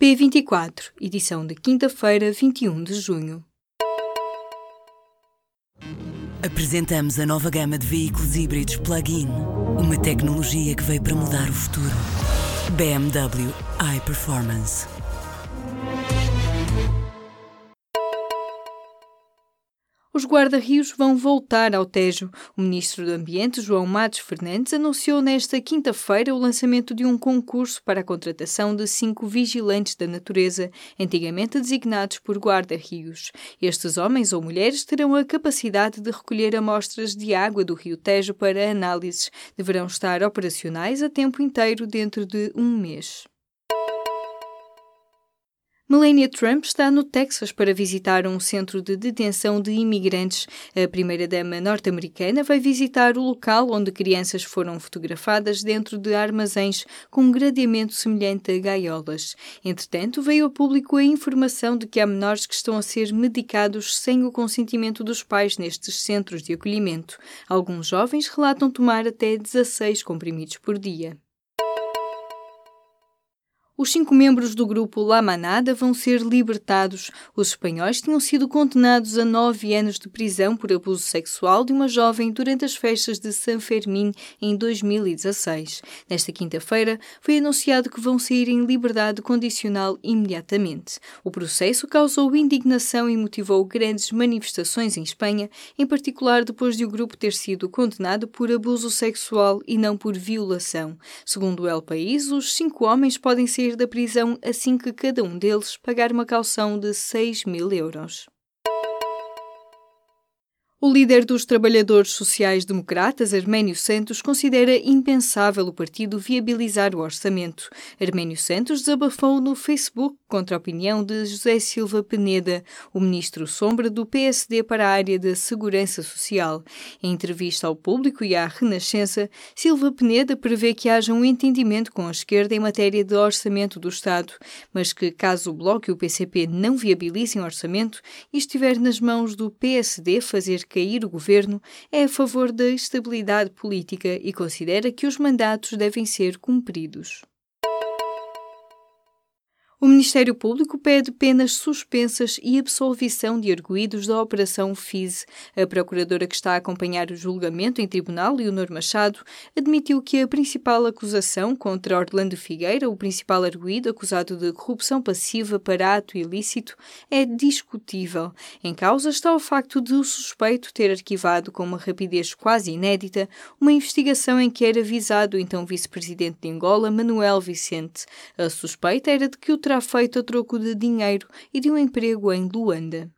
P24, edição de quinta-feira, 21 de junho. Apresentamos a nova gama de veículos híbridos plug-in. Uma tecnologia que veio para mudar o futuro. BMW iPerformance. Os guarda-rios vão voltar ao Tejo. O ministro do Ambiente, João Matos Fernandes, anunciou nesta quinta-feira o lançamento de um concurso para a contratação de cinco vigilantes da natureza, antigamente designados por guarda-rios. Estes homens ou mulheres terão a capacidade de recolher amostras de água do rio Tejo para análises. Deverão estar operacionais a tempo inteiro dentro de um mês. Melania Trump está no Texas para visitar um centro de detenção de imigrantes. A primeira-dama norte-americana vai visitar o local onde crianças foram fotografadas dentro de armazéns com um gradeamento semelhante a gaiolas. Entretanto, veio a público a informação de que há menores que estão a ser medicados sem o consentimento dos pais nestes centros de acolhimento. Alguns jovens relatam tomar até 16 comprimidos por dia. Os cinco membros do grupo La Manada vão ser libertados. Os espanhóis tinham sido condenados a nove anos de prisão por abuso sexual de uma jovem durante as festas de San Fermín em 2016. Nesta quinta-feira, foi anunciado que vão sair em liberdade condicional imediatamente. O processo causou indignação e motivou grandes manifestações em Espanha, em particular depois de o grupo ter sido condenado por abuso sexual e não por violação. Segundo o El País, os cinco homens podem ser sair da prisão assim que cada um deles pagar uma caução de 6 mil euros. O líder dos trabalhadores sociais-democratas, Arménio Santos, considera impensável o partido viabilizar o orçamento. Arménio Santos desabafou no Facebook contra a opinião de José Silva Peneda, o ministro sombra do PSD para a área da segurança social. Em entrevista ao público e à Renascença, Silva Peneda prevê que haja um entendimento com a esquerda em matéria de orçamento do Estado, mas que, caso o Bloco e o PCP não viabilizem o orçamento e estiver nas mãos do PSD fazer cair o governo, é a favor da estabilidade política e considera que os mandatos devem ser cumpridos. O Ministério Público pede penas suspensas e absolvição de arguídos da Operação FIS. A procuradora que está a acompanhar o julgamento em tribunal, Leonor Machado, admitiu que a principal acusação contra Orlando Figueira, o principal arguído acusado de corrupção passiva para ato ilícito, é discutível. Em causa está o facto de o suspeito ter arquivado com uma rapidez quase inédita uma investigação em que era visado então vice-presidente de Angola, Manuel Vicente. A suspeita era de que o terá feito a troco de dinheiro e de um emprego em Luanda.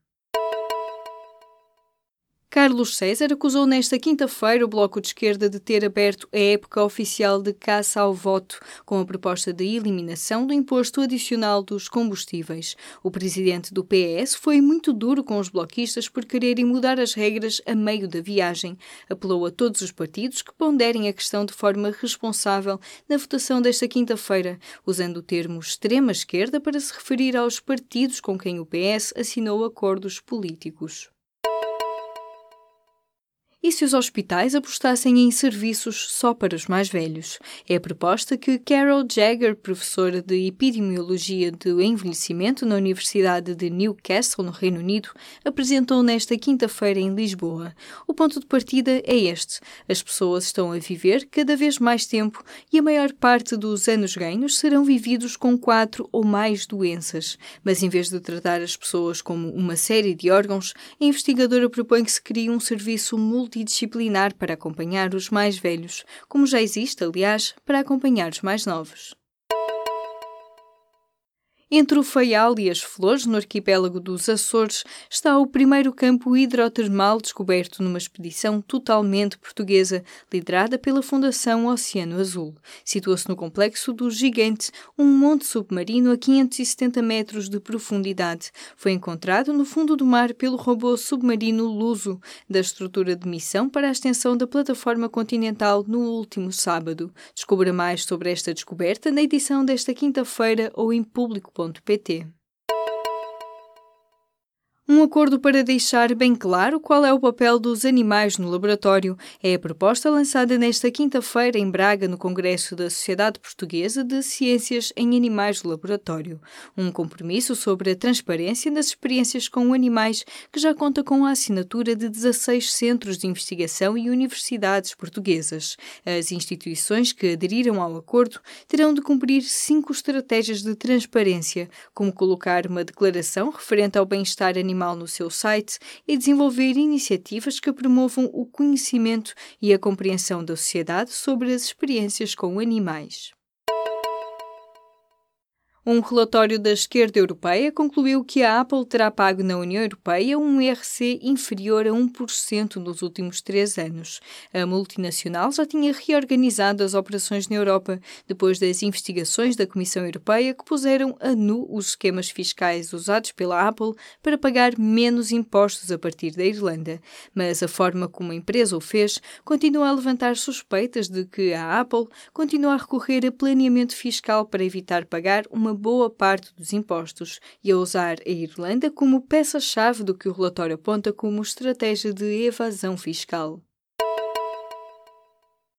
Carlos César acusou nesta quinta-feira o Bloco de Esquerda de ter aberto a época oficial de caça ao voto, com a proposta de eliminação do imposto adicional dos combustíveis. O presidente do PS foi muito duro com os bloquistas por quererem mudar as regras a meio da viagem. Apelou a todos os partidos que ponderem a questão de forma responsável na votação desta quinta-feira, usando o termo extrema-esquerda para se referir aos partidos com quem o PS assinou acordos políticos e se os hospitais apostassem em serviços só para os mais velhos. É a proposta que Carol Jagger, professora de Epidemiologia do Envelhecimento na Universidade de Newcastle, no Reino Unido, apresentou nesta quinta-feira em Lisboa. O ponto de partida é este: as pessoas estão a viver cada vez mais tempo e a maior parte dos anos ganhos serão vividos com quatro ou mais doenças. Mas em vez de tratar as pessoas como uma série de órgãos, a investigadora propõe que se crie um serviço multi multidisciplinar para acompanhar os mais velhos, como já existe, aliás, para acompanhar os mais novos. Entre o Faial e as Flores, no arquipélago dos Açores, está o primeiro campo hidrotermal descoberto numa expedição totalmente portuguesa, liderada pela Fundação Oceano Azul. Situa-se no complexo do Gigante, um monte submarino a 570 metros de profundidade. Foi encontrado no fundo do mar pelo robô submarino Luso, da estrutura de missão para a extensão da plataforma continental no último sábado. Descubra mais sobre esta descoberta na edição desta quinta-feira ou em público www.cultura.pt um acordo para deixar bem claro qual é o papel dos animais no laboratório é a proposta lançada nesta quinta-feira em Braga, no Congresso da Sociedade Portuguesa de Ciências em Animais do Laboratório. Um compromisso sobre a transparência das experiências com animais que já conta com a assinatura de 16 centros de investigação e universidades portuguesas. As instituições que aderiram ao acordo terão de cumprir cinco estratégias de transparência, como colocar uma declaração referente ao bem-estar animal animal no seu site e desenvolver iniciativas que promovam o conhecimento e a compreensão da sociedade sobre as experiências com animais. Um relatório da esquerda europeia concluiu que a Apple terá pago na União Europeia um IRC inferior a 1% nos últimos três anos. A multinacional já tinha reorganizado as operações na Europa depois das investigações da Comissão Europeia que puseram a nu os esquemas fiscais usados pela Apple para pagar menos impostos a partir da Irlanda. Mas a forma como a empresa o fez continua a levantar suspeitas de que a Apple continua a recorrer a planeamento fiscal para evitar pagar uma uma boa parte dos impostos e a usar a Irlanda como peça-chave do que o relatório aponta como estratégia de evasão fiscal.